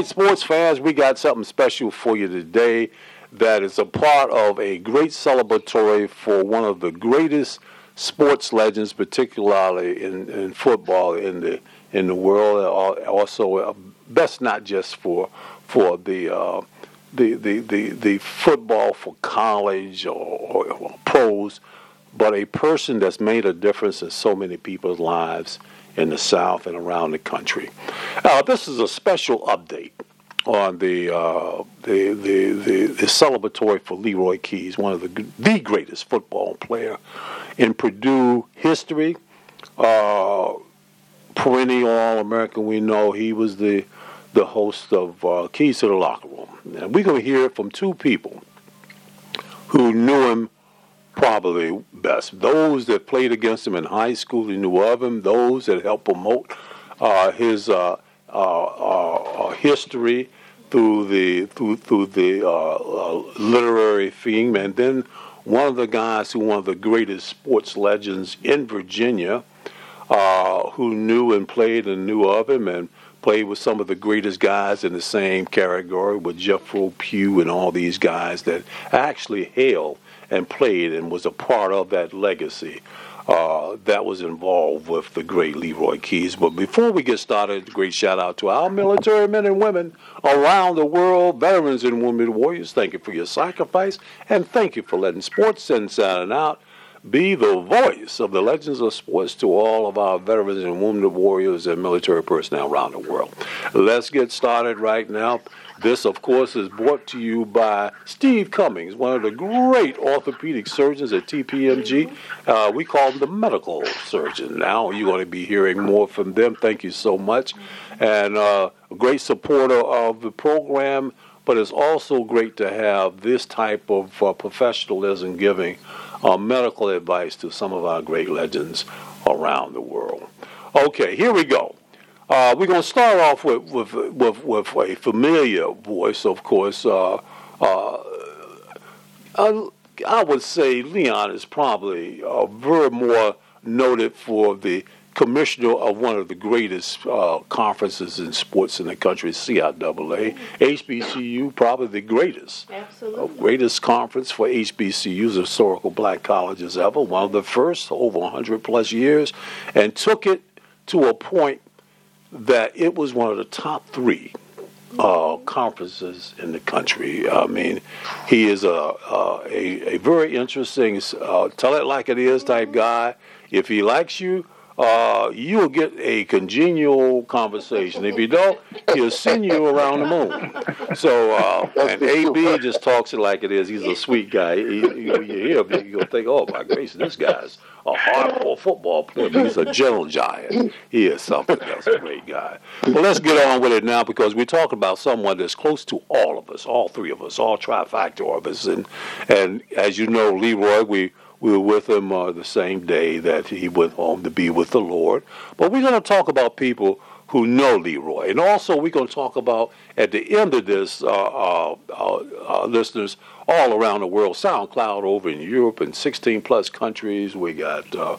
right, sports fans, we got something special for you today that is a part of a great celebratory for one of the greatest sports legends, particularly in, in football in the in the world. Also, uh, best not just for for the, uh, the, the the the football for college or, or, or pros, but a person that's made a difference in so many people's lives in the South and around the country. Uh, this is a special update on the, uh, the, the, the, the, celebratory for Leroy Keyes, one of the, the greatest football player in Purdue history. Uh, perennial All-American, we know he was the, the host of uh, Keyes to the Locker Room. And we're going to hear from two people who knew him probably best. Those that played against him in high school, he knew of him. Those that helped promote uh, his uh, uh, uh history through the through through the uh, uh, literary theme, and then one of the guys who one of the greatest sports legends in Virginia, who knew and played and knew of him and played with some of the greatest guys in the same category with Jethro Pugh and all these guys that actually hail and played and was a part of that legacy uh, that was involved with the great Leroy Keyes. But before we get started, a great shout out to our military men and women around the world, veterans and women warriors. Thank you for your sacrifice, and thank you for letting Sports Inside Out be the voice of the legends of sports to all of our veterans and wounded warriors and military personnel around the world. Let's get started right now. This, of course, is brought to you by Steve Cummings, one of the great orthopedic surgeons at TPMG. Uh, we call him the medical surgeon. Now you're going to be hearing more from them. Thank you so much. And uh, a great supporter of the program, but it's also great to have this type of uh, professionalism giving uh, medical advice to some of our great legends around the world. Okay, here we go. Uh, we're going to start off with, with, with, with, a familiar voice, of course. Uh, uh, I, I, would say Leon is probably uh, very more noted for the commissioner of one of the greatest uh, conferences in sports in the country, CIAA. HBCU, probably the greatest. Absolutely. Uh, greatest conference for HBCUs, historical black colleges ever. One of the first, over 100 plus years, and took it to a point that it was one of the top three uh, conferences in the country. I mean, he is a a, a, very interesting, uh, tell it like it is type guy. If he likes you, uh, you'll get a congenial conversation. If you don't, he'll send you around the moon. So, uh, and AB just talks it like it is. He's a sweet guy. He, you, you hear him, you'll think, oh my gracious, this guy's a hardcore football player. He's a gentle giant. He is something else. A great guy. Well, let's get on with it now because we're talking about someone that's close to all of us, all three of us, all trifactor of us. And and as you know, Leroy, we we were with him uh, the same day that he went home to be with the Lord. But we're going to talk about people who know Leroy. And also, we're going to talk about, at the end of this, uh, uh, uh, uh listeners all around the world, SoundCloud over in Europe and 16 plus countries. We got uh,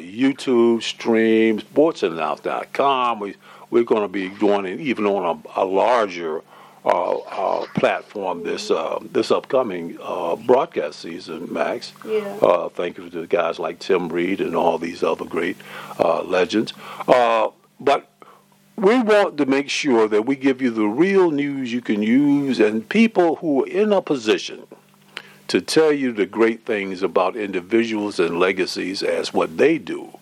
YouTube streams, sportsandnow.com. We, we're going to be doing it even on a, a larger uh, uh, platform this uh, this upcoming uh, broadcast season, Max. Yeah. Uh, thank you to the guys like Tim Reed and all these other great uh, legends. but we want to make sure that we give you the real news you can use and people who are in a position to tell you the great things about individuals and legacies as what they do.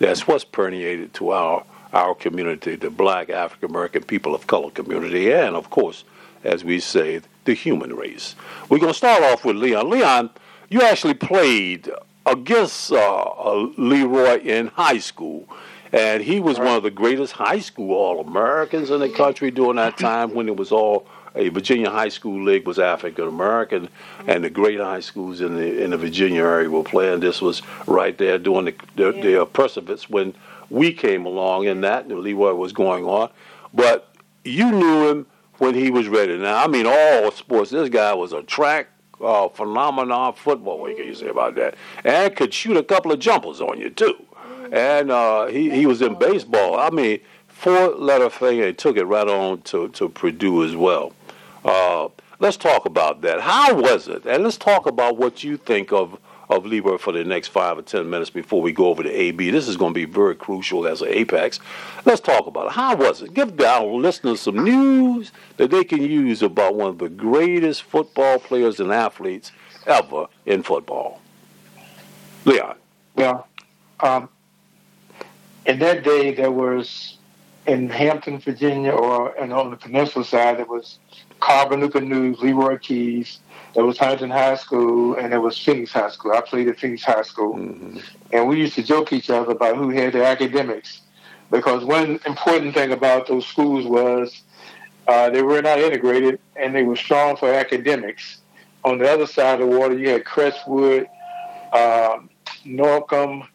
That's what's permeated to our our community, the black African American people of color community, and of course, as we say, the human race. We're going to start off with Leon. Leon, you actually played against uh, uh, Leroy in high school, and he was one of the greatest high school All Americans in the country during that time when it was all a Virginia high school league was African American, and the great high schools in the in the Virginia area were playing. This was right there during the the, yeah. the when we came along in that, Leroy was going on. But you knew him when he was ready. Now, I mean, all sports. This guy was a track uh, phenomenon football. What can you say about that? And could shoot a couple of jumpers on you too. And uh, he he was in baseball. I mean, four-letter thing and took it right on to, to Purdue as well. Uh, let's talk about that. How was it? And let's talk about what you think of of Leroy for the next five or ten minutes before we go over to AB. This is going to be very crucial as an apex. Let's talk about it. How was it? Give our listeners some news that they can use about one of the greatest football players and athletes ever in football. Leon. Well, um, in that day, there was in Hampton, Virginia, or and on the peninsula side, there was Carver Newport News, Leroy Keyes. There was Huntington High School, and there was Phenix High School. I played at Phenix High School, mm-hmm. and we used to joke each other about who had the academics, because one important thing about those schools was uh, they were not integrated, and they were strong for academics. On the other side of the water, you had Crestwood, uh, Norcom,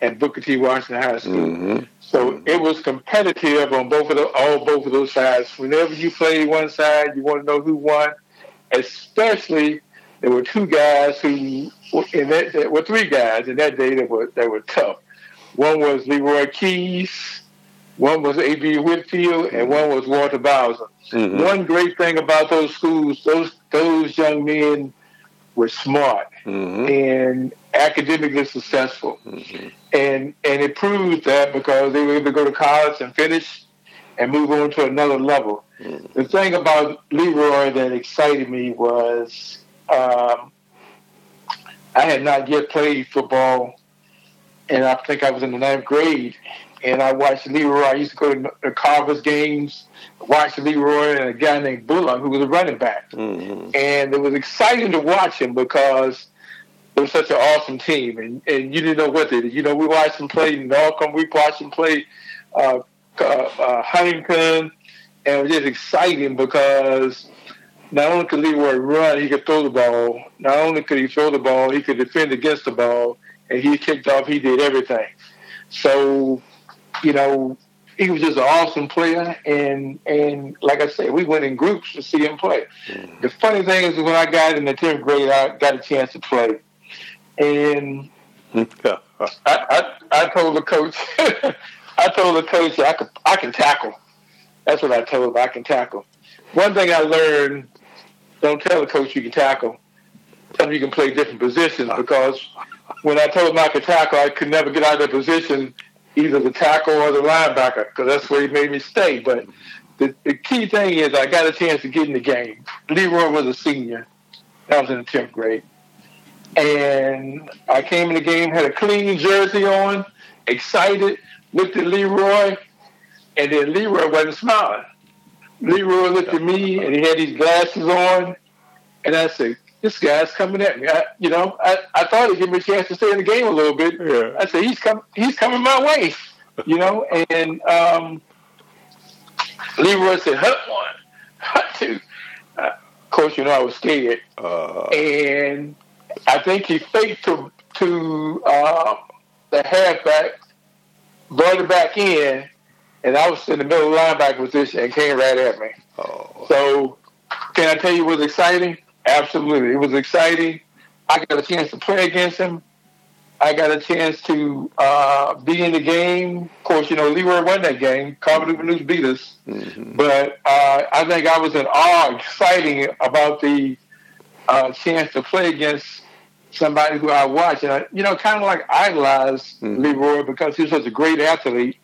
and Booker T. Washington High School. Mm-hmm. So it was competitive on both of the, all both of those sides. Whenever you played one side, you want to know who won. Especially, there were two guys who, in that, there were three guys in that day that were that were tough. One was Leroy Keyes, one was A.B. Whitfield, and one was Walter Bowser. Mm-hmm. One great thing about those schools, those those young men were smart mm-hmm. and academically successful. Mm-hmm. And and it proves that because they were able to go to college and finish and move on to another level. Mm-hmm. The thing about Leroy that excited me was um, I had not yet played football, and I think I was in the ninth grade. And I watched Leroy. I used to go to the Carver's games, watch Leroy and a guy named Bullock, who was a running back. Mm-hmm. And it was exciting to watch him because it was such an awesome team, and, and you didn't know what they did. You know, we watched them play Norcom, we watched them play uh, uh, uh, Huntington, and it was just exciting because not only could Leroy run, he could throw the ball. Not only could he throw the ball, he could defend against the ball, and he kicked off. He did everything. So, you know, he was just an awesome player, and and like I said, we went in groups to see him play. Mm. The funny thing is, when I got in the tenth grade, I got a chance to play Um, and I, I, I told the coach, I told the coach I could I can tackle. That's what I told him. I can tackle. One thing I learned: don't tell the coach you can tackle. Tell him you can play different positions because when I told him I could tackle, I could never get out of the position, either the tackle or the linebacker, because that's where he made me stay. But the, the key thing is I got a chance to get in the game. Leroy was a senior. I was in the tenth grade. And I came in the game, had a clean jersey on, excited, looked at Leroy, and then Leroy wasn't smiling. Leroy looked at me, and he had these glasses on, and I said, "This guy's coming at me." I, you know, I, I thought he'd give me a chance to stay in the game a little bit. Yeah. I said, "He's come, he's coming my way," you know. And um, Leroy said, "Hut one, hut two. Uh, of course, you know I was scared, uh, and I think he faked to to uh, the halfback, brought it back in, and I was in the middle of linebacker position and came right at me. Oh. So, can I tell you it was exciting? Absolutely, it was exciting. I got a chance to play against him. I got a chance to uh, be in the game. Of course, you know, Leroy won that game. Carver News beat us. Mm-hmm. But uh, I think I was in awe, exciting about the uh, chance to play against somebody who I watched, and I, you know, kind of like idolized mm-hmm. Leroy because he was such a great athlete.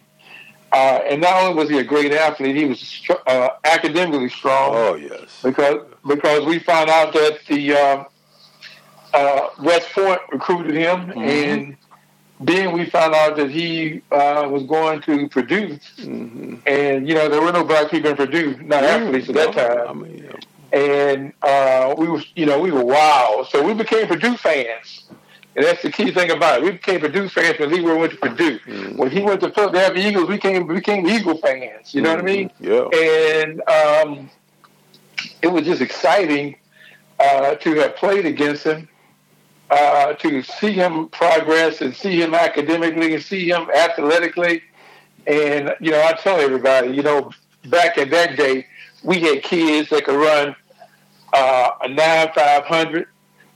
Uh, and not only was he a great athlete, he was uh, academically strong. Oh yes, because because we found out that the uh, uh West Point recruited him, mm-hmm. and then we found out that he uh, was going to Purdue. Mm-hmm. And you know, there were no black people in Purdue, not athletes at that time. I mean, and uh, we was, you know, we were wild. So we became Purdue fans, and that's the key thing about it. We became Purdue fans when Leroy went to Purdue. Mm-hmm. When he went to Philadelphia Eagles, we became we became Eagle fans. You know mm-hmm. what I mean? Mm-hmm. Yeah. And um, it was just exciting uh, to have played against him. Uh, to see him progress and see him academically and see him athletically. And, you know, I tell everybody, you know, back in that day, we had kids that could run uh, a nine five hundred.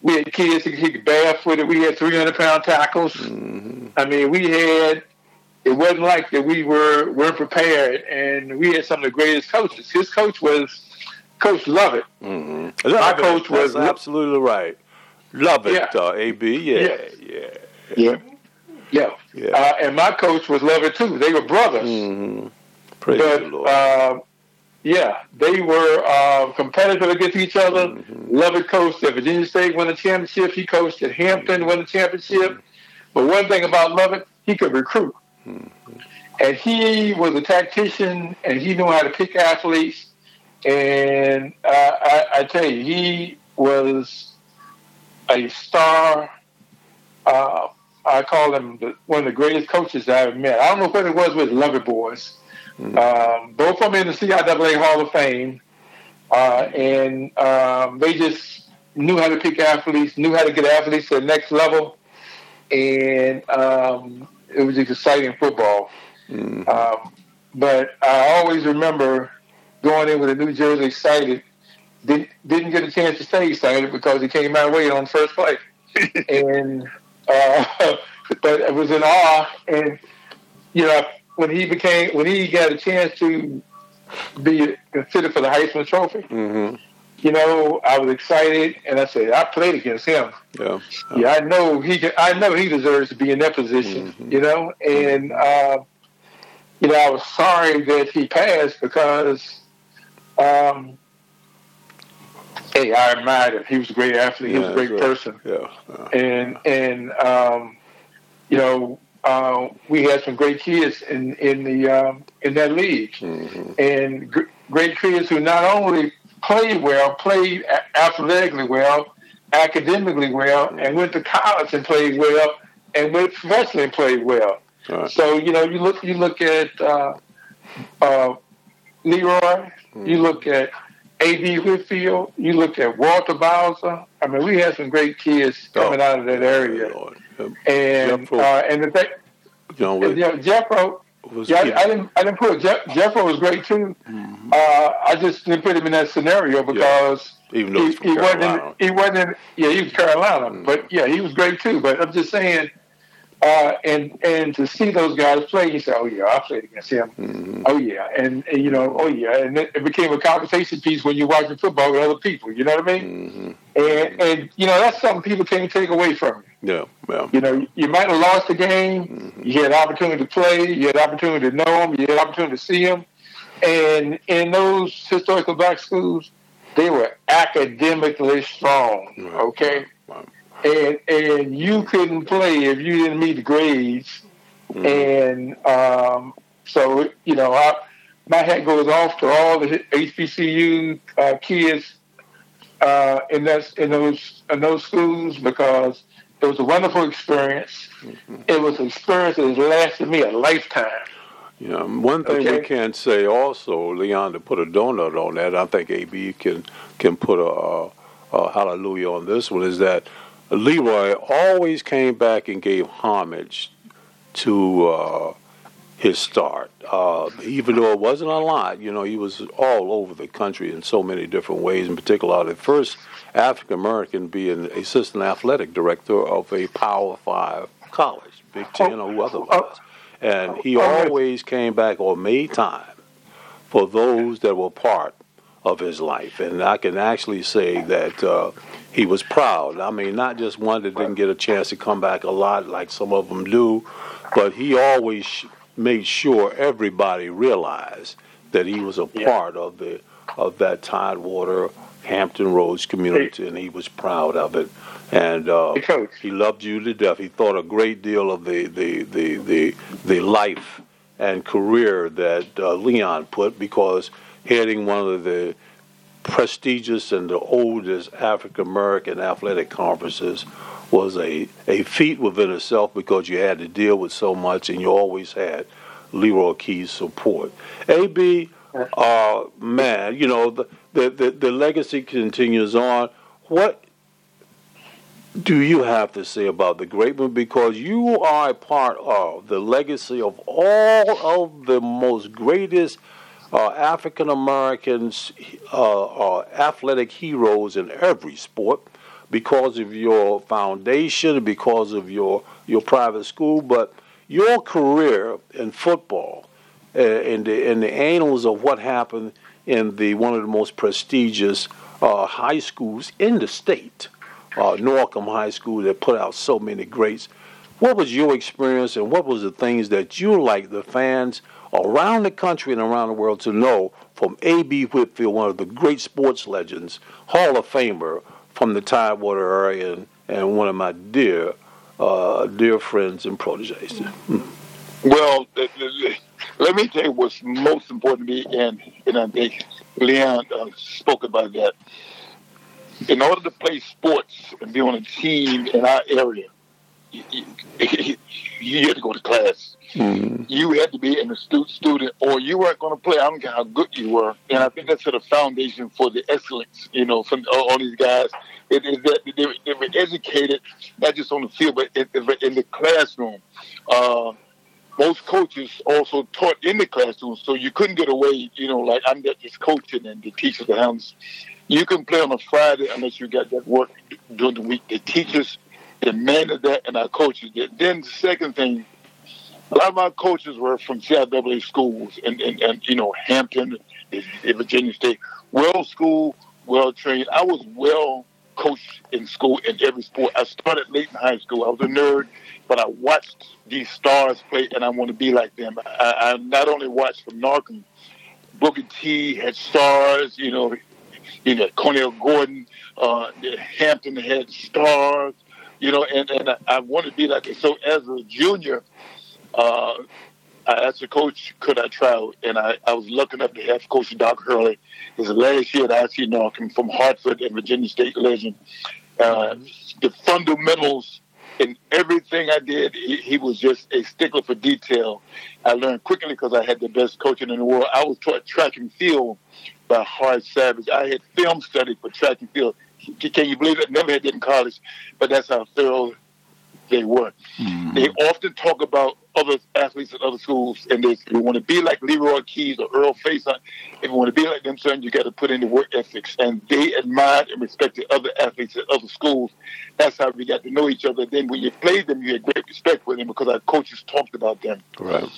We had kids that could barefooted. We had three hundred pound tackles. Mm-hmm. I mean, we had it wasn't like that we were weren't prepared, and we had some of the greatest coaches. His coach was Coach Lovett. Mm-hmm. My coach was absolutely right. Lovett, yeah. uh, AB, yeah, yeah, yeah, yeah, yeah. yeah. Uh, and my coach was Lovett too. They were brothers. Mm-hmm. Praise but, the Lord. Yeah, they were uh, competitive against each other. Mm-hmm. Lovett coached at Virginia State, won the championship. He coached at Hampton, won the championship. Mm-hmm. But one thing about Lovett, he could recruit. Mm-hmm. And he was a tactician, and he knew how to pick athletes. And uh, I, I, tell you, he was a star. Uh, I call him the, one of the greatest coaches I ever met. I don't know what it was with Lovett boys. Mm-hmm. Um, both of them in the CIAA Hall of Fame, uh, and um, they just knew how to pick athletes, knew how to get athletes to the next level, and um, it was just exciting football. Um, but I always remember going in with a New Jersey excited. Didn't didn't get a chance to stay excited because he came my way on first play, and uh, but it was in awe. And you know, when he became when he got a chance to be considered for the Heisman Trophy, mm-hmm. you know, I was excited, and I said, I played against him. Yeah, yeah, I know he. I know he deserves to be in that position. Mm-hmm. You know, and uh, you know, I was sorry that he passed because um, hey, I admired him. He was a great athlete. He was a great person. Yeah. And and um, you know, uh, we had some great kids in in the um, in that league, mm-hmm. and gr- great kids who not only played well, played athletically well, academically well, and went to college and played well, and went professionally and played well. Right. So you know, you look you look at uh, uh, Leroy you mm-hmm. look at A.B. Whitfield. You look at Walter Bowser. I mean, we had some great kids coming oh, out of that area. And uh, and the thing, know, with, yeah, Jethro. Yeah, I, I, didn't. I didn't put Jeff, Jethro was great too. Mm-hmm. Uh, I just didn't put him in that scenario because yeah. even though he, he wasn't. In, he wasn't. In, yeah, he was Carolina, mm-hmm. but yeah, he was great too. But I'm just saying, uh, and and to see those guys play, you say, "Oh yeah, I played against him." Mm-hmm. Oh yeah, and, and, you know, oh yeah, and it, it, became a conversation piece when you're watching football with other people. You know what I mean? Mm-hmm. And and you know that's something people can't take away from you. Yeah, yeah. You know, you might have lost the game. Mm-hmm. You had opportunity to play. You had opportunity to know them. You had opportunity to see them. And in those historical black schools, they were academically strong. Okay and and you couldn't play if you didn't meet the grades. Mm-hmm. And um, so you know, I, my hat goes off to all the HBCU uh, kids uh, in that in those in those schools because it was a wonderful experience. Mm-hmm. It was an experience that has lasted me a lifetime. Yeah, one thing okay. we can say also, Leon, to put a donut on that, I think AB can can put a, a hallelujah on this one, is that Leroy always came back and gave homage to uh, his start. Uh, even though it wasn't a lot, you know, he was all over the country in so many different ways. In particular, the first African American being assistant athletic director of a Power Five college, Big Ten or who otherwise. And he always came back or made time for those that were part of his life. And I can actually say that uh, he was proud. I mean, not just one that didn't get a chance to come back a lot like some of them do, but he always made sure everybody realized that he was a part of the of that Tidewater Hampton Roads community, and he was proud of it. And uh, he loved you to death. He thought a great deal of the the the the, the life and career that uh, Leon put because heading one of the prestigious and the oldest African American athletic conferences was a, a feat within itself because you had to deal with so much and you always had Leroy Keyes' support. AB, uh, man, you know, the, the, the, the legacy continues on. What do you have to say about the great one? Because you are a part of the legacy of all of the most greatest – uh, African Americans uh, are athletic heroes in every sport because of your foundation, because of your your private school. But your career in football, uh, in the in the annals of what happened in the one of the most prestigious uh, high schools in the state, uh, Norcom High School, that put out so many greats. What was your experience, and what was the things that you like the fans around the country and around the world to know from A.B. Whitfield, one of the great sports legends, Hall of Famer from the Tidewater area, and, and one of my dear, uh, dear friends and proteges. Mm. Well, let me tell you what's most important to me, and, and I think Leon uh, spoke about that. In order to play sports and be on a team in our area, you, you, you had to go to class. Mm-hmm. You had to be an astute student, or you weren't going to play. I don't care how good you were. And I think that's sort of foundation for the excellence, you know, from all, all these guys. It is that they, they were educated, not just on the field, but in, in the classroom. Uh, most coaches also taught in the classroom, so you couldn't get away, you know, like I'm just coaching and the teachers the hounds. You can play on a Friday unless you got that work during the week. The teachers demanded that, and our coaches. Then the second thing, a lot of my coaches were from CIAA schools and, and, and you know, Hampton, Virginia State. Well school, well trained. I was well coached in school in every sport. I started late in high school. I was a nerd, but I watched these stars play, and I want to be like them. I, I not only watched from Norcom, Booker T had stars, you know, you know, Cornell Gordon, uh, Hampton had stars, you know, and, and I, I want to be like. So as a junior, uh, I asked the coach, could I try out? And I, I was lucky enough to have Coach Doc Hurley. His last year at IC Norcom from Hartford and Virginia State legend. Uh, the fundamentals in everything I did, he, he, was just a stickler for detail. I learned quickly because I had the best coaching in the world. I was taught track and field by Hart Savage. I had film study for track and field. Can you believe it? Never had it in college, but that's how thorough they were. Mm-hmm. They often talk about other athletes at other schools, and they, if you want to be like Leroy Keyes or Earl Faison, if you want to be like them, son, you got to put in the work ethics. And they admired and respected other athletes at other schools. That's how we got to know each other. Then when you played them, you had great respect for them because our coaches talked about them. Right.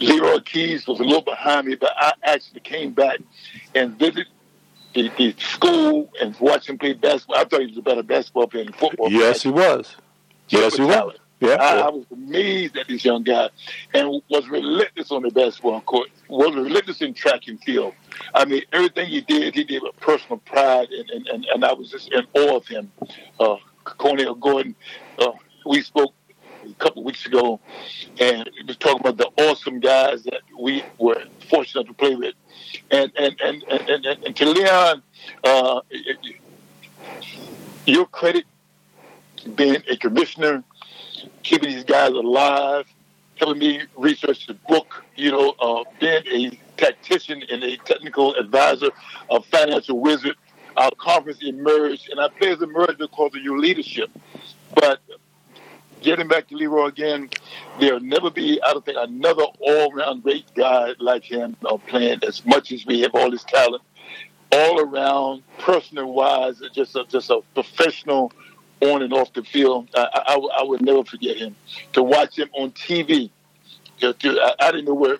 Leroy Keyes was a little behind me, but I actually came back and visited the, the school and watched him play basketball. I thought he was a better basketball player than football. Yes, he was. Yes, he was. Yeah, I, I, was amazed at this young guy, and was relentless on the basketball court. Was relentless in track and field. I mean, everything he did, he did with personal pride, and and, and, and I was just in awe of him. Uh, Cornell Gordon, uh, we spoke a couple weeks ago, and he was talking about the awesome guys that we were fortunate to play with, and and and and, and, and, and to Leon, uh, your credit being a commissioner keeping these guys alive, helping me research the book, you know, uh, being a tactician and a technical advisor, a financial wizard. Our conference emerged, and our players emerged because of your leadership. But getting back to Leroy again, there'll never be, I don't think, another all-around great guy like him uh, playing as much as we have all this talent, all around, personal wise, just a, just a professional on and off the field. I, I, I would never forget him. To watch him on TV, I, I didn't know where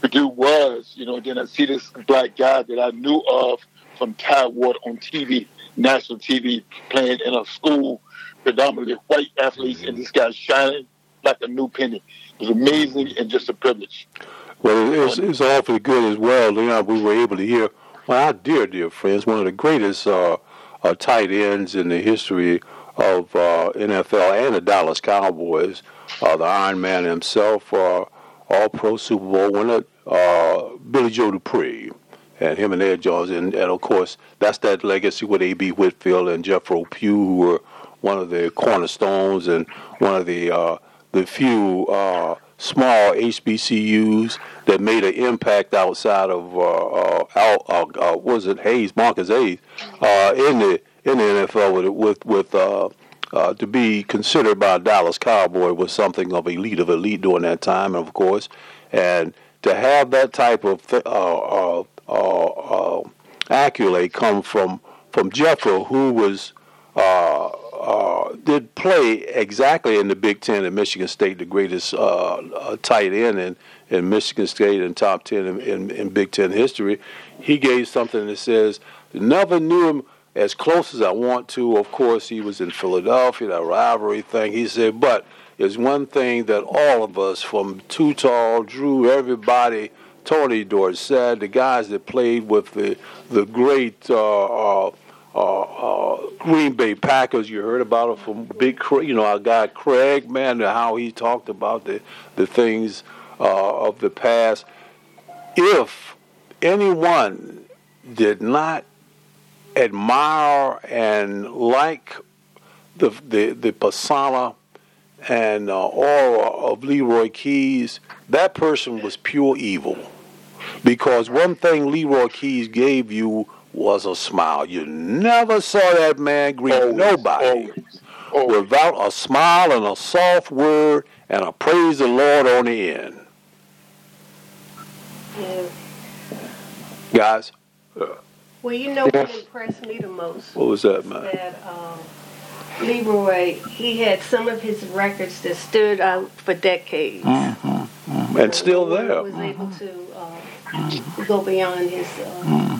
Purdue was, you know, then I see this black guy that I knew of from Tidewater on TV, national TV, playing in a school, predominantly white athletes, and this guy shining like a new penny. It was amazing and just a privilege. Well, it's, it's awfully good as well, Leon. We were able to hear, well, our dear, dear friends, one of the greatest uh, uh, tight ends in the history of uh, NFL and the Dallas Cowboys. Uh, the Iron Man himself, uh, All Pro Super Bowl winner, uh, Billy Joe Dupree, and him and Ed Jones, and, and of course that's that legacy with A.B. Whitfield and Jethro Pugh, who were one of the cornerstones and one of the uh, the few small HBCUs that made an impact outside of uh, uh, out, uh, uh, was it Hayes, Marcus Hayes, uh, in the in the NFL with with with uh, uh, to be considered by a Dallas Cowboy was something of elite of elite during that time, and of course, and to have that type of uh, uh, uh, accolade come from from Jethro, who was uh, uh, did play exactly in the Big Ten at Michigan State, the greatest uh, uh, tight end in, in Michigan State and top 10 in, in, in, Big Ten history. He gave something that says, never knew him as close as I want to. Of course, he was in Philadelphia, that rivalry thing. He said, but it's one thing that all of us, from Too Tall, Drew, everybody, Tony Dorsett, the guys that played with the, the great uh, uh, uh, uh, Green Bay Packers. You heard about it from Big, you know, our guy Craig, man, how he talked about the the things uh, of the past. If anyone did not admire and like the the, the persona and uh, aura of Leroy Keyes, that person was pure evil. Because one thing Leroy Keyes gave you was a smile. You never saw that man greet always, nobody always, always. without a smile and a soft word and a praise the Lord on the end. Yeah. Guys? Well, you know what impressed me the most? What was that, man? That um, Leroy, he had some of his records that stood out for decades. Mm-hmm, mm-hmm. And still there. He was able to uh, go beyond his uh, mm-hmm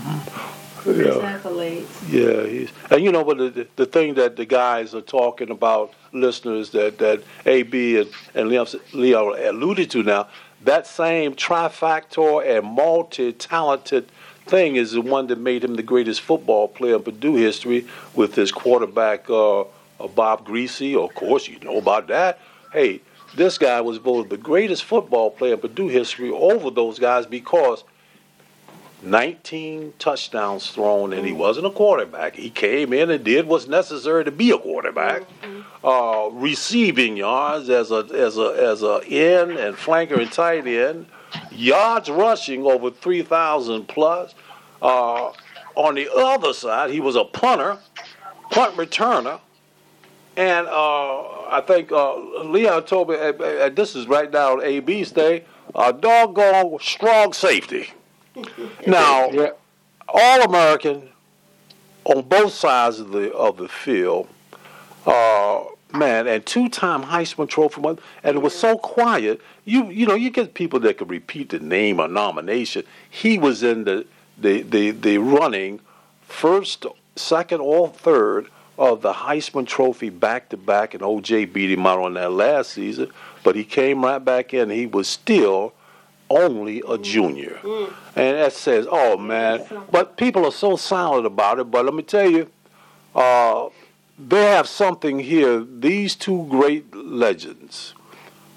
yeah. accolades. Yeah, he's and you know, but the, the thing that the guys are talking about, listeners that that AB and and Leo, Leo alluded to now, that same trifactor and multi-talented thing is the one that made him the greatest football player in Purdue history with his quarterback uh, uh, Bob Griese. Of course, you know about that. Hey, this guy was voted the greatest football player in Purdue history over those guys because 19 touchdowns thrown, and he wasn't a quarterback. He came in and did what's necessary to be a quarterback. Mm-hmm. Uh, receiving yards as a as a as a end and flanker and tight end, yards rushing over 3,000 plus. Uh, on the other side, he was a punter, punt returner, and uh, I think uh, Leon told me, this is right now AB's day, a doggone strong safety. Now, yeah. all American on both sides of the of the field, uh, man, and two time Heisman Trophy winner, and it was so quiet. You you know you get people that could repeat the name or nomination. He was in the the the, the running first, second, or third of the Heisman Trophy back to back, and OJ beat him out on that last season. But he came right back in. He was still only a junior. Mm. And that says, oh man. But people are so silent about it. But let me tell you, uh, they have something here. These two great legends,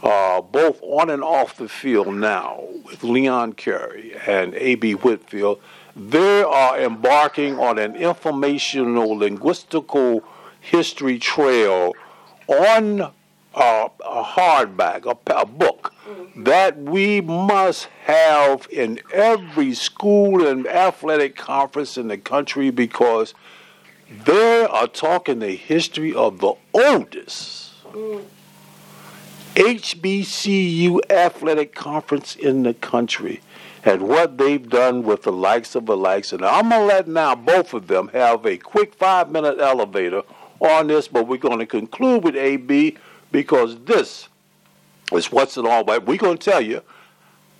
uh, both on and off the field now, with Leon Kerry and A.B. Whitfield, they are embarking on an informational, linguistical history trail on uh, a hardback, a, a book that we must have in every school and athletic conference in the country because they are talking the history of the oldest HBCU athletic conference in the country and what they've done with the likes of the likes. And I'm going to let now both of them have a quick five minute elevator on this, but we're going to conclude with AB because this is what's it all about. We're going to tell you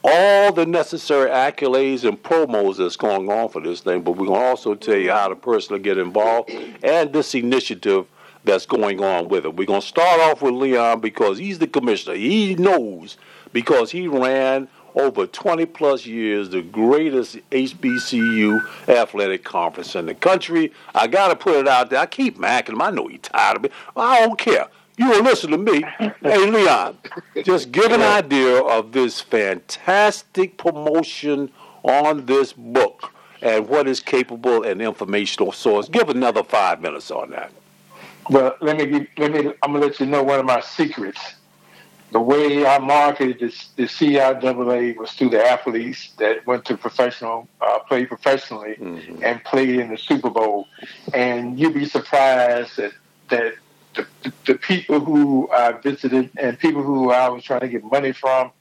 all the necessary accolades and promos that's going on for this thing, but we're going to also tell you how to personally get involved and this initiative that's going on with it. We're going to start off with Leon because he's the commissioner. He knows because he ran over 20 plus years the greatest HBCU athletic conference in the country. I got to put it out there. I keep macking him. I know he's tired of it. I don't care. You will listen to me. Hey, Leon, just give an idea of this fantastic promotion on this book and what is capable and informational source. Give another five minutes on that. Well, let me give, let me. I'm gonna let you know one of my secrets. The way I marketed this, the CIAA was through the athletes that went to professional, uh, played professionally, mm-hmm. and played in the Super Bowl. And you'd be surprised that that the, the, people who I visited and people who I was trying to get money from,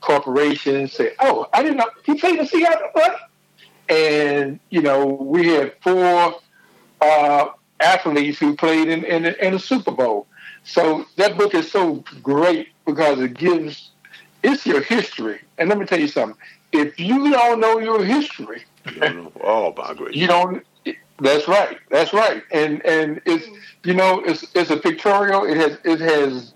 corporations say, "Oh, I didn't know he played in Seattle." What? And you know, we had four uh, athletes who played in, in, in the Super Bowl. So that book is so great because it gives it's your history. And let me tell you something. If you don't know your history, oh my goodness, you don't. That's right. That's right. And and it's you know it's it's a pictorial. It has it has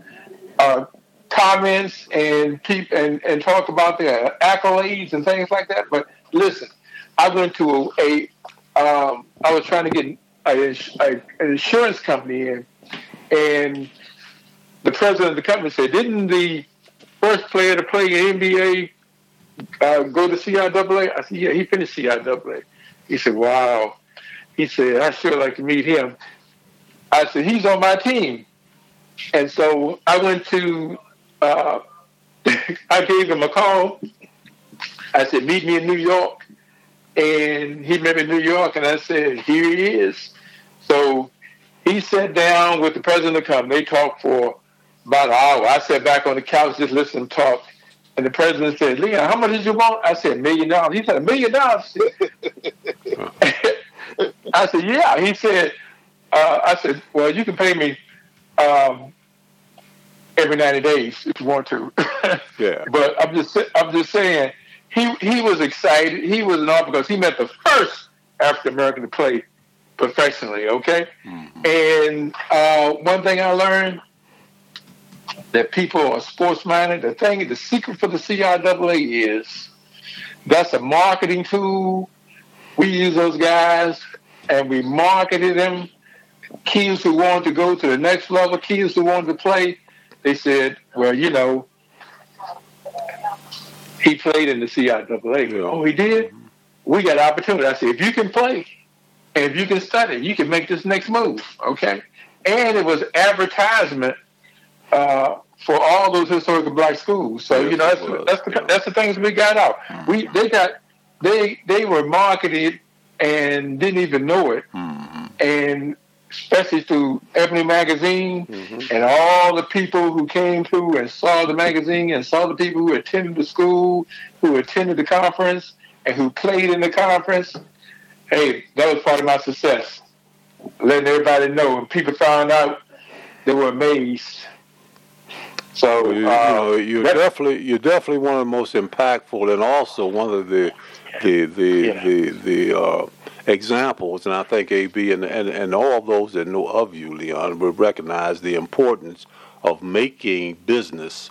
uh, comments and keep and and talk about their accolades and things like that. But listen, I went to a, a um, I was trying to get a, a, an insurance company in, and the president of the company said, "Didn't the first player to play in NBA uh, go to CIAA?" I said, "Yeah, he finished CIAA." He said, "Wow." He said, "I sure like to meet him." I said, "He's on my team," and so I went to. Uh, I gave him a call. I said, "Meet me in New York," and he met me in New York, and I said, "Here he is." So he sat down with the president of the company. They talked for about an hour. I sat back on the couch, just listened to talk. And the president said, Leon, how much did you want? I said, a million dollars. He said, a million dollars? I said, yeah. He said, uh, I said, well, you can pay me um, every 90 days if you want to. yeah. But I'm just, I'm just saying, he, he was excited. He was an all because he met the first African American to play professionally, okay? Mm-hmm. And uh, one thing I learned that people are sports minded. The thing, the secret for the CIAA is that's a marketing tool. We use those guys and we marketed them. Kids who wanted to go to the next level, kids who wanted to play, they said, well, you know, he played in the CIAA. Yeah. Oh, he did? We got opportunity. I said, if you can play and if you can study, you can make this next move, okay? And it was advertisement – uh, for all those historical black schools. So yes, you know that's was, that's the, yeah. that's the things we got out. We they got they they were marketed and didn't even know it, mm-hmm. and especially through Ebony magazine mm-hmm. and all the people who came through and saw the magazine and saw the people who attended the school, who attended the conference, and who played in the conference. Hey, that was part of my success. Letting everybody know, and people found out, they were amazed so you, uh, know, you're definitely you're definitely one of the most impactful, and also one of the the the yeah. the, the uh, examples. And I think AB and, and and all those that know of you, Leon, will recognize the importance of making business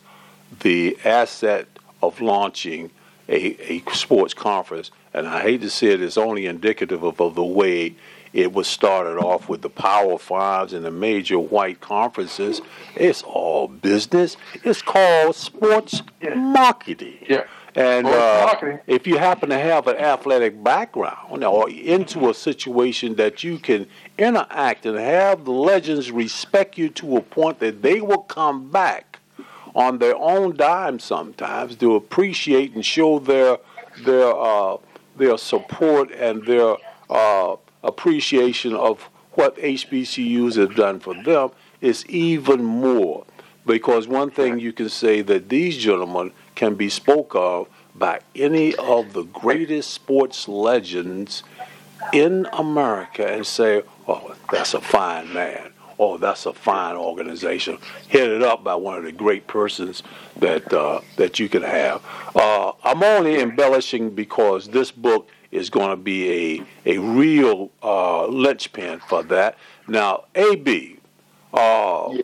the asset of launching a, a sports conference. And I hate to say it, it's only indicative of, of the way it was started off with the Power Fives and the major white conferences. It's all business. It's called sports yeah. marketing. Yeah. And uh, if you happen to have an athletic background or into a situation that you can interact and have the legends respect you to a point that they will come back on their own dime sometimes to appreciate and show their their uh, their support and their uh, appreciation of what HBCUs have done for them is even more. Because one thing you can say that these gentlemen can be spoke of by any of the greatest sports legends in America and say, oh, that's a fine man. Oh, that's a fine organization, headed up by one of the great persons that uh, that you can have. Uh, I'm only embellishing because this book is going to be a a real uh, linchpin for that. Now, AB, uh,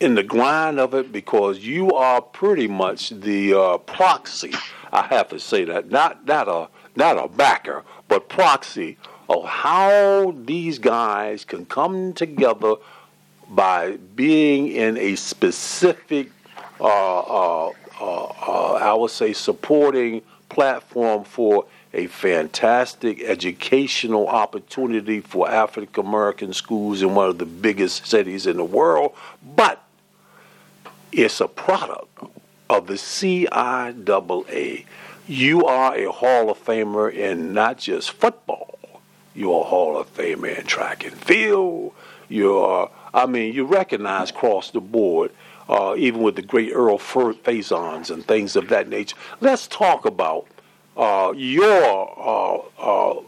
in the grind of it, because you are pretty much the uh, proxy. I have to say that not not a not a backer, but proxy of how these guys can come together by being in a specific, uh, uh, uh, I would say, supporting platform for a fantastic educational opportunity for African American schools in one of the biggest cities in the world, but it's a product of the CIAA. You are a Hall of Famer in not just football, you're a Hall of Famer in track and field. You're, I mean, you recognize across the board. Uh, even with the great Earl Faisons and things of that nature. Let's talk about uh, your uh, uh,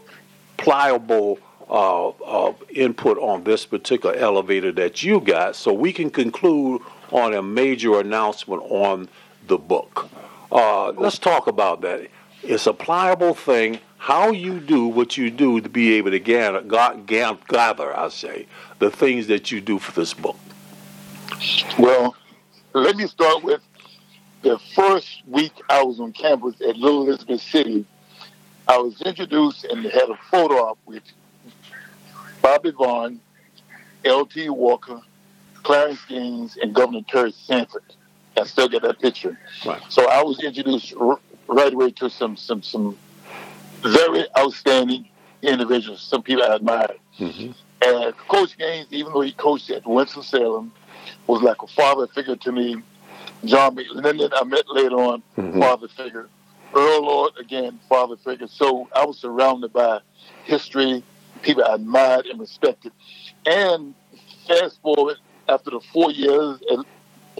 pliable uh, uh, input on this particular elevator that you got so we can conclude on a major announcement on the book. Let's talk about that. It's a pliable thing. How you do what you do to be able to gather, gather, I say, the things that you do for this book. Well, let me start with the first week I was on campus at Little Elizabeth City. I was introduced and had a photo op with Bobby Vaughn, L.T. Walker, Clarence Gaines, and Governor Terry Sanford. I still get that picture. Right. So I was introduced r- right away to some some some very outstanding individuals, some people I admired. Mm-hmm. And Coach Gaines, even though he coached at Winston Salem, was like a father figure to me. John McLendon, I met later on, mm-hmm. father figure. Earl Lloyd, again, father figure. So I was surrounded by history, people I admired and respected. And fast forward after the four years at,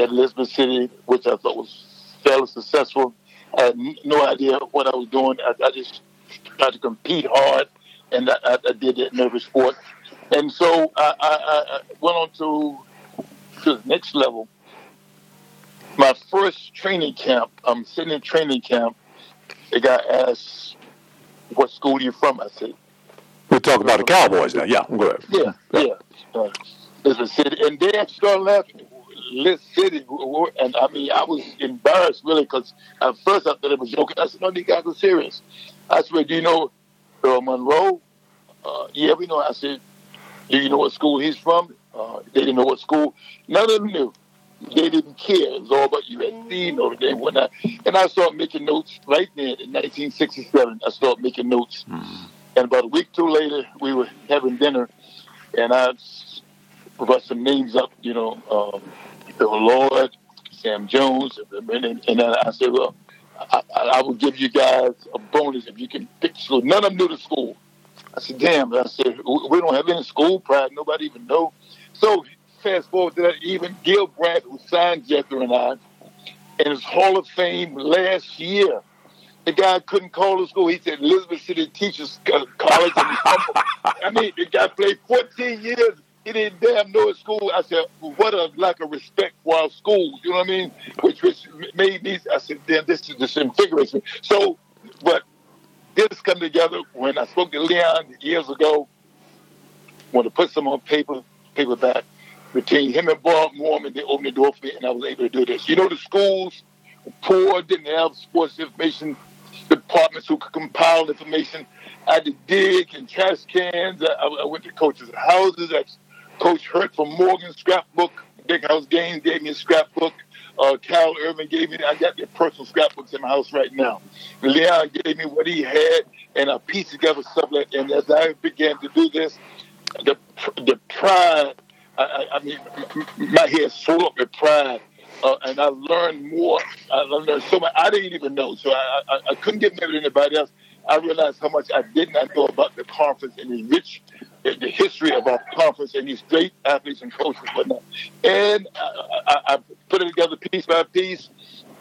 at Elizabeth City, which I thought was fairly successful, I had no idea what I was doing. I, I just tried to compete hard, and I, I, did it in every sport. And so I, I went on to, to the next level. My first training camp, I'm sitting in training camp. The guy asked, "What school are you from?" I said, we're talking about the Cowboys now. Yeah, go ahead. Yeah, yeah. Uh, a city, and they actually started laughing. Liz City, and I mean, I was embarrassed really because at first I thought it was joking. I said, "No, these guys are serious." I said, "Do you know Earl Monroe?" Uh, yeah, we know. I said, "Do you know what school he's from?" Uh, they didn't know what school. None of them knew. They didn't care. It was all about USC, Notre Dame, whatnot. And I started making notes right then in 1967. I started making notes. Mm-hmm and about a week or two later, we were having dinner, and I brought some names up, you know, um, Bill Lord, Sam Jones, and, and then I said, well, I, I, will give you guys a bonus if you can pick school. None of them knew the school. I said, damn. I said, we don't have any school pride. Nobody even know. So fast forward to that, even Gil Brandt, who signed Jethro and I, in his Hall of Fame last year, the guy couldn't call the school. He said Elizabeth City Teachers uh, College. I mean, the guy played 14 years. He didn't damn know his school. I said, what a lack of respect for our schools. You know what I mean? Which, which made me, I said, damn, this is just invigorates me. So, but this come together when I spoke to Leon years ago, want to put some on paper, paperback. Between him and Bob Mormon, they opened the door for me, and I was able to do this. You know, the schools poor, didn't have sports information departments who could compile information. I had to dig in trash cans. I, I went to coaches' houses. I Coach Hurt from Morgan scrapbook. Big House Gaines gave me a scrapbook. Uh, Cal Irvin gave me. I got their personal scrapbooks in my house right now. Leon gave me what he had, and I pieced together stuff. And as I began to do this, the the pride. I, I, mean, my head swelled up with pride uh, and I learned more. I learned so much I didn't even know. So I, I, I couldn't get married to anybody else. I realized how much I did not know about the conference and the rich, the, the history of our conference and these great athletes and coaches and whatnot. And I, I, I put it together piece by piece,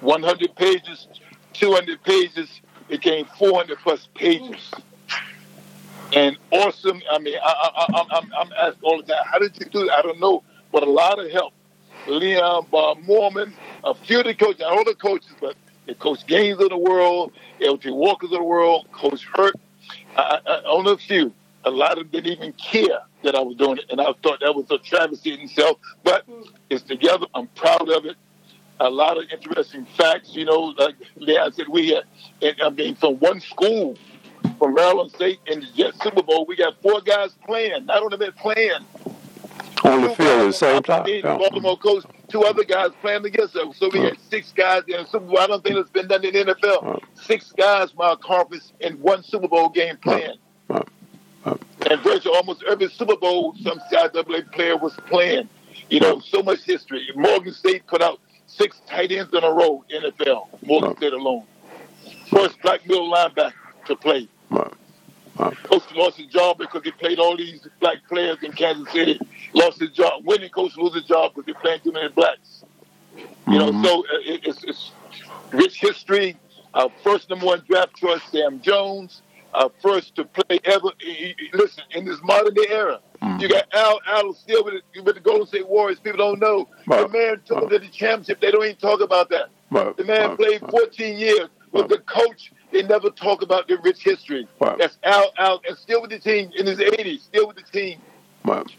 100 pages, 200 pages, became 400 plus pages. And awesome. I mean, I, I, I'm, I'm asked all the time, how did you do it? I don't know, but a lot of help. Leon Bob Mormon, a few of the coaches, all the coaches, but the Coach Gaines of the world, L.T. Walkers of the world, Coach Hurt, I, I, only a few. A lot of them didn't even care that I was doing it, and I thought that was a travesty in itself. But it's together. I'm proud of it. A lot of interesting facts. You know, like Leon said, we had, and I mean, from one school, from Maryland State in the Jet Super Bowl, we got four guys playing. Not only been playing, on the field at the same time. Yeah. Baltimore coach, two other guys playing against us. So we had six guys in Super Bowl. I don't think it's been done in the NFL. Six guys from our conference in one Super Bowl game playing. And virtually almost every Super Bowl, some CIAA player was playing. You know, so much history. Morgan State put out six tight ends in a row, NFL, Morgan State alone. First black middle linebacker to play. Coach lost his job because he played all these black players in Kansas City. Lost his job. Winning coach lose his job because he playing too many blacks. You mm-hmm. know, so uh, it, it's, it's rich history. Our first number one draft choice, Sam Jones. Our first to play ever. He, he, listen, in this modern day era. Mm. You got Al Attles still with the, with the Golden State Warriors. People don't know right. the man took right. them to the championship. They don't even talk about that. Right. The man played 14 years with the coach. They never talk about their rich history. That's Al Attles and still with the team in his 80s, still with the team.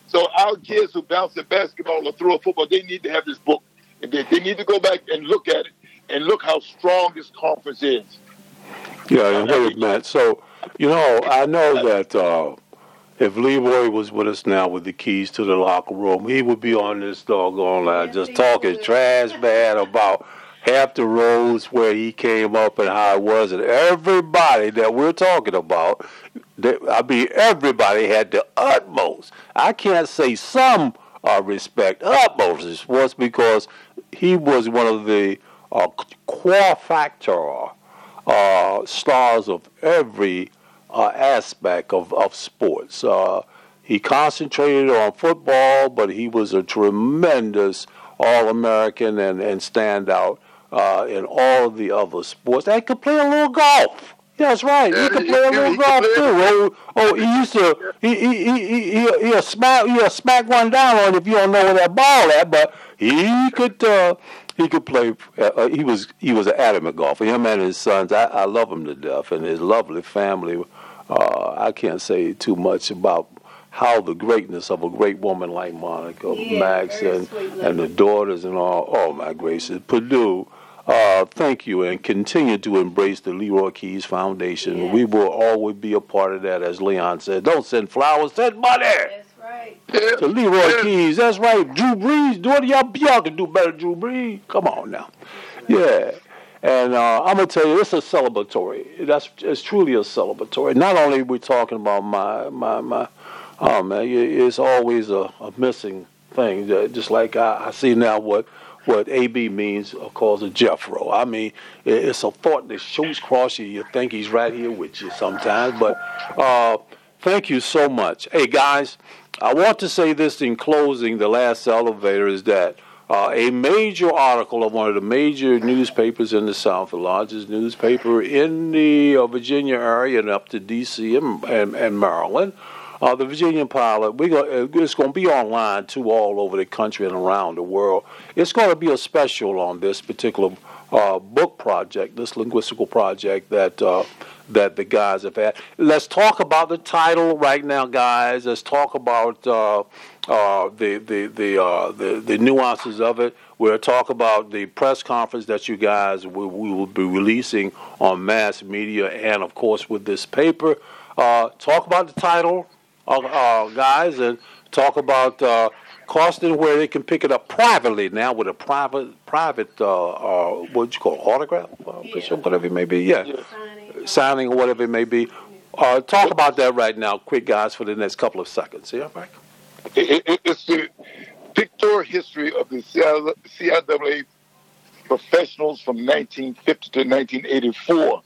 So our kids who bounce at basketball or throw a football, they need to have this book. They, they need to go back and look at it and look how strong this conference is. Yeah, and wait a minute. So, you know, I know that uh, if Leroy was with us now with the keys to the locker room, he would be on this doggone line just talking trash bad about half the roads where he came up and how it was, and everybody that we're talking about, I mean, everybody had the utmost. I can't say some uh, respect, utmost was because he was one of the uh, core factor uh, stars of every uh, aspect of, of sports. Uh, he concentrated on football, but he was a tremendous All American and, and standout uh, in all of the other sports. And could play a little golf. That's right. He could play a little golf too. Oh, oh, he used to. He he he he he'll smack he'll smack one down on if you don't know where that ball at. But he could uh, he could play. Uh, uh he was he was an adamant golfer. Him and his sons. I, I love him to death, and his lovely family. Uh, I can't say too much about how the greatness of a great woman like Monica yeah, Max and, and the daughters and all. Oh my gracious, Purdue. Uh, thank you, and continue to embrace the Leroy Keyes Foundation. Yes. We will always be a part of that, as Leon said. Don't send flowers, send money. That's right. To Leroy Keyes, that's right. Drew Brees, do it. Y'all, y'all can do better, Drew Brees. Come on now. Yeah. And uh, I'm gonna tell you, it's a celebratory. That's it's truly a celebratory. Not only are we talking about my my my, oh man, it's always a, a missing thing. Just like I, I see now what what AB means, of course, a Jethro. I mean, it's a thought that shoots across you. You think he's right here with you sometimes. But uh, thank you so much. Hey guys, I want to say this in closing. The last elevator is that uh, a major article of one of the major newspapers in the South, the largest newspaper in the uh, Virginia area and up to D.C. and, and, and Maryland. Uh, the Virginian-Pilot, we go, uh, it's going to be online too, all over the country and around the world. It's going to be a special on this particular uh, book project, this linguistical project that uh, that the guys have had. Let's talk about the title right now, guys. Let's talk about uh, uh, the the the, uh, the the nuances of it. We'll talk about the press conference that you guys will, we will be releasing on mass media, and of course with this paper. Talk about the title, guys, and talk about uh, cost and where they can pick it up privately now with a private private uh, uh, what you call it, autograph, yeah. whatever it may be. Yeah. yeah signing or whatever it may be. Uh, talk about that right now, quick, guys, for the next couple of seconds. Yeah, Mike? It, it, it's the pictorial history of the CIAA professionals from 1950 to 1984.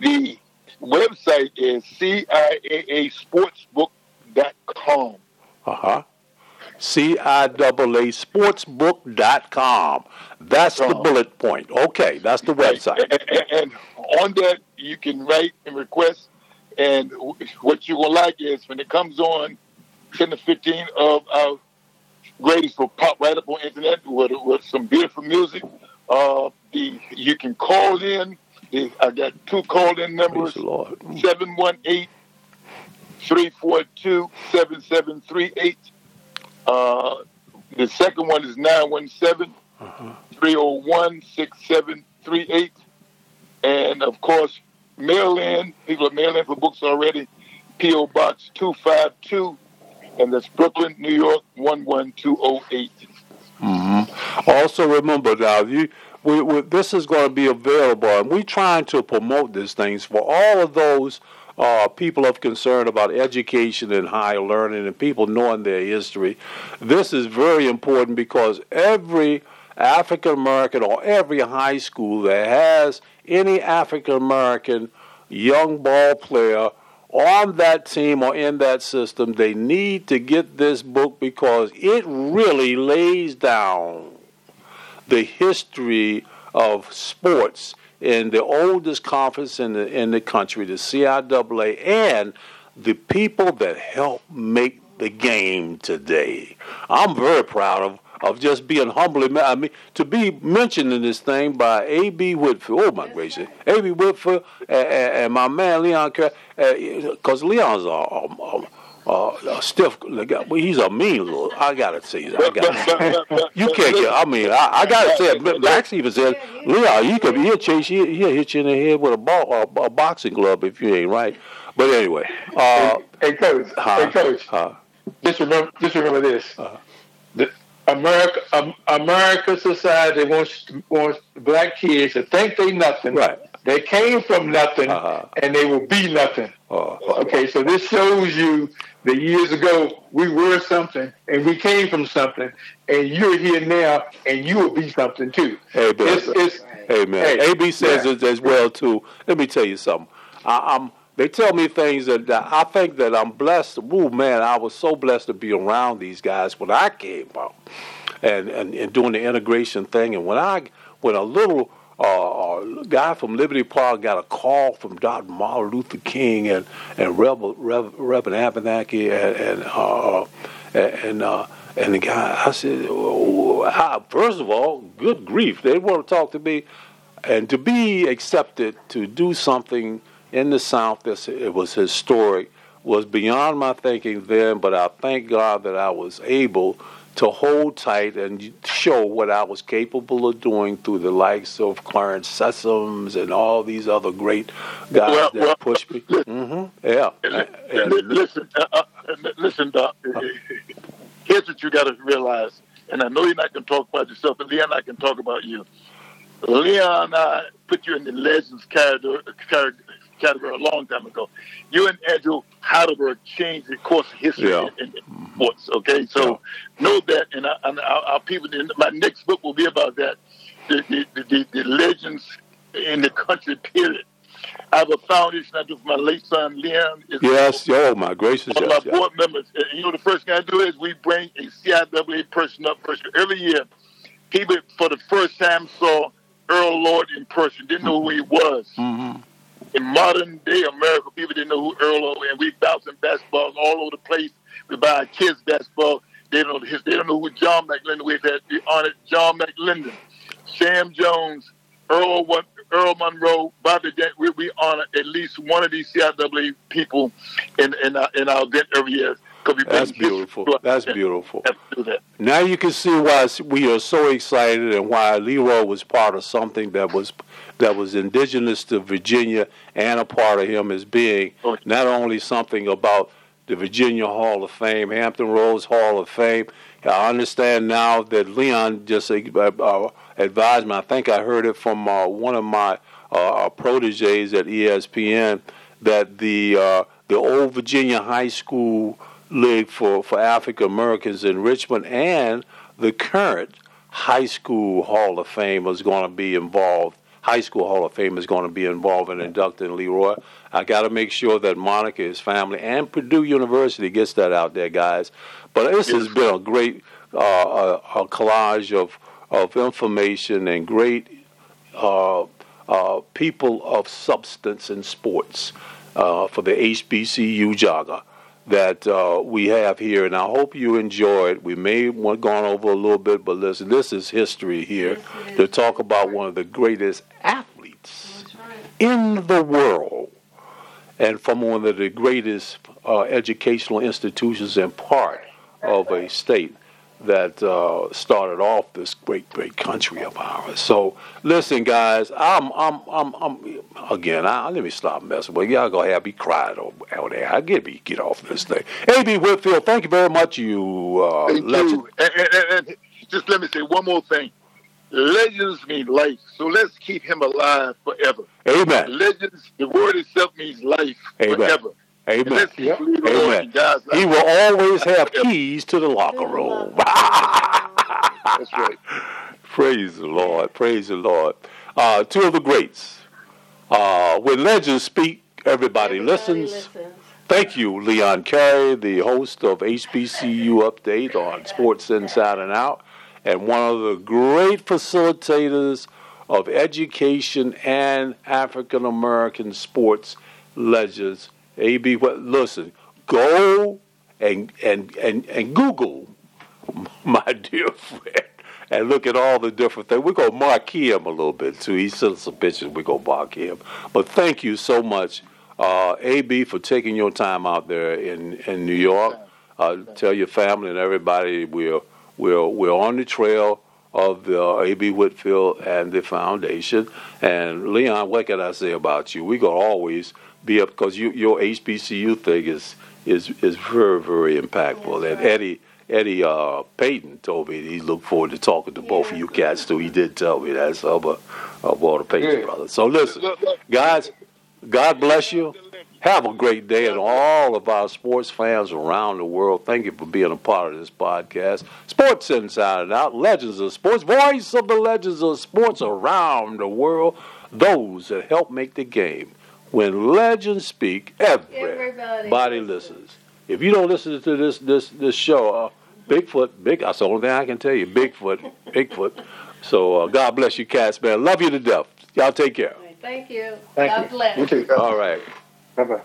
The website is CIAAsportsbook.com. Uh huh. CIAAsportsbook.com. That's the bullet point. Okay, that's the website. And, and, and on that, you can write and request. And what you will like is when it comes on, 10 to 15 of our greatest will pop right up on internet with, with some beautiful music. Uh, the You can call in. I got two call in numbers 718 342 7738. Uh, the second one is 917 301 6738. And of course, mail in. People are mailing for books already. P.O. Box 252, and that's Brooklyn, New York 11208. Mm-hmm. Also, remember now, you, we, we, this is going to be available, and we're trying to promote these things for all of those uh, people of concern about education and higher learning and people knowing their history. This is very important because every African American or every high school that has any African American young ball player on that team or in that system, they need to get this book because it really lays down the history of sports in the oldest conference in the in the country, the CIAA, and the people that help make the game today. I'm very proud of of just being humbly. I mean, to be mentioned in this thing by A.B. Whitfield. Oh my gracious, A.B. Whitfield and, and, my man Leon, because uh, Leon's a, a, a, a stiff. He's a mean little. I gotta say, I got you can't get. I mean, I, I gotta say, Max even said, Leon, you could he'll chase you, he'll hit you in the head with a ball, a, a boxing glove if you ain't right. But anyway, uh, hey, hey coach, huh, hey coach. Huh, just remember, just remember this. Uh, the, America, um, America society wants wants black kids to think they nothing. Right. They came from nothing, uh-huh. and they will be nothing. Uh-huh. Okay, so this shows you that years ago we were something, and we came from something, and you're here now, and you will be something too. Hey, it's, it's, hey man, hey, AB says yeah. it as well too. Let me tell you something. I, I'm they tell me things that, that I think that I'm blessed. Oh man, I was so blessed to be around these guys when I came up, and and, and doing the integration thing. And when I when a little uh, uh guy from Liberty Park got a call from Dr. Martin Luther King and and Reverend Reverend Abernathy and and uh, and, uh, and the guy, I said, oh, first of all, good grief, they want to talk to me, and to be accepted to do something in the South, this it was historic, was beyond my thinking then, but I thank God that I was able to hold tight and show what I was capable of doing through the likes of Clarence Sessoms and all these other great guys well, that well, pushed me. Mm-hmm. Yeah. Listen, uh, uh, listen, Doc. Here's what you got to realize, and I know you're not going to talk about yourself, but Leon, I can talk about you. Leon, I put you in the legends category, category a long time ago. You and Andrew Heidelberg changed the course of history yeah. in, in, sports. Okay, so yeah. know that, and, I, and our, people. My next book will be about that. The, the, the, the legends in the country. Period. I have a foundation I do for my late son Leon. Yes, oh my gracious. One yes, my board members. And you know the first thing I do is we bring a CIAA person up first every year. People for the first time saw Earl Lloyd in person, didn't know who he was. Mm-hmm in modern day America, people didn't know who Earl was, and we bouncing basketballs all over the place. We buy kids basketball. They don't his. They don't know who John McLendon. We've had the honored John McLendon, Sam Jones, Earl Earl Monroe, Bobby Dent. We, we honor at least one of these CIAA people in in our, in our event every year. That's beautiful. That's beautiful. Now you can see why we are so excited and why Leroy was part of something that was that was indigenous to Virginia and a part of him as being oh. not only something about the Virginia Hall of Fame, Hampton Roads Hall of Fame. I understand now that Leon just uh, uh, advised me. I think I heard it from uh, one of my uh, proteges at ESPN that the uh, the old Virginia High School League for, for African Americans in Richmond and the current High School Hall of Fame is going to be involved High School Hall of Fame is going to be involved in inducting Leroy. I got to make sure that Monica, his family, and Purdue University gets that out there, guys. But this has been a great uh, a, a collage of of information and great uh, uh, people of substance in sports uh, for the HBCU jogger that uh, we have here, and I hope you enjoyed. We may have gone over a little bit, but listen, this is history here yes, to talk about one of the greatest athletes right. in the world, and from one of the greatest uh, educational institutions and part of a state that uh, started off this great, great country of ours. So, listen, guys, I'm, I'm, I'm, I'm again. I, let me stop messing with y'all. Gonna have me crying over there. I get me get off this thing. A.B. Whitfield, thank you very much. You uh, thank legend. you. And, and, and just let me say one more thing. Legends mean life, so let's keep him alive forever. Amen. Legends, the word itself means life Amen. forever. Amen. Amen. He will always have keys to the locker room. That's right. Praise the Lord. Praise the Lord. Uh, two of the greats. Uh, when legends speak, everybody, everybody listens. listens. Thank you, Leon Kerry, the host of HBCU Update on Sports Inside and Out, and one of the great facilitators of education and African American sports legends AB? Listen, go and and and and Google, my dear friend, and look at all the different things. We're gonna mark him a little bit too. He sent some pictures. We're gonna mark him. But thank you so much, uh, AB, for taking your time out there in in New York. Uh, tell your family and everybody we're we're we're on the trail of the A.B. Whitfield and the foundation. And Leon, what can I say about you? We're gonna always be up because you, your HBCU thing is is is very very impactful. and Eddie Eddie uh, Payton told me he looked forward to talking to yeah. both of you cats too. He did tell me that. So, but uh, Payton yeah. brother. So listen, guys, God bless you. Have a great day, and all of our sports fans around the world, thank you for being a part of this podcast. Sports Inside and Out, Legends of Sports, voice of the legends of sports around the world, those that help make the game. When legends speak, everybody, everybody listens. If you don't listen to this this this show, uh, Bigfoot, big. That's the only thing I can tell you. Bigfoot, Bigfoot. So uh, God bless you, cats, man. Love you to death. Y'all take care. Thank you. Thank God you. bless. You too. All right. Bye bye.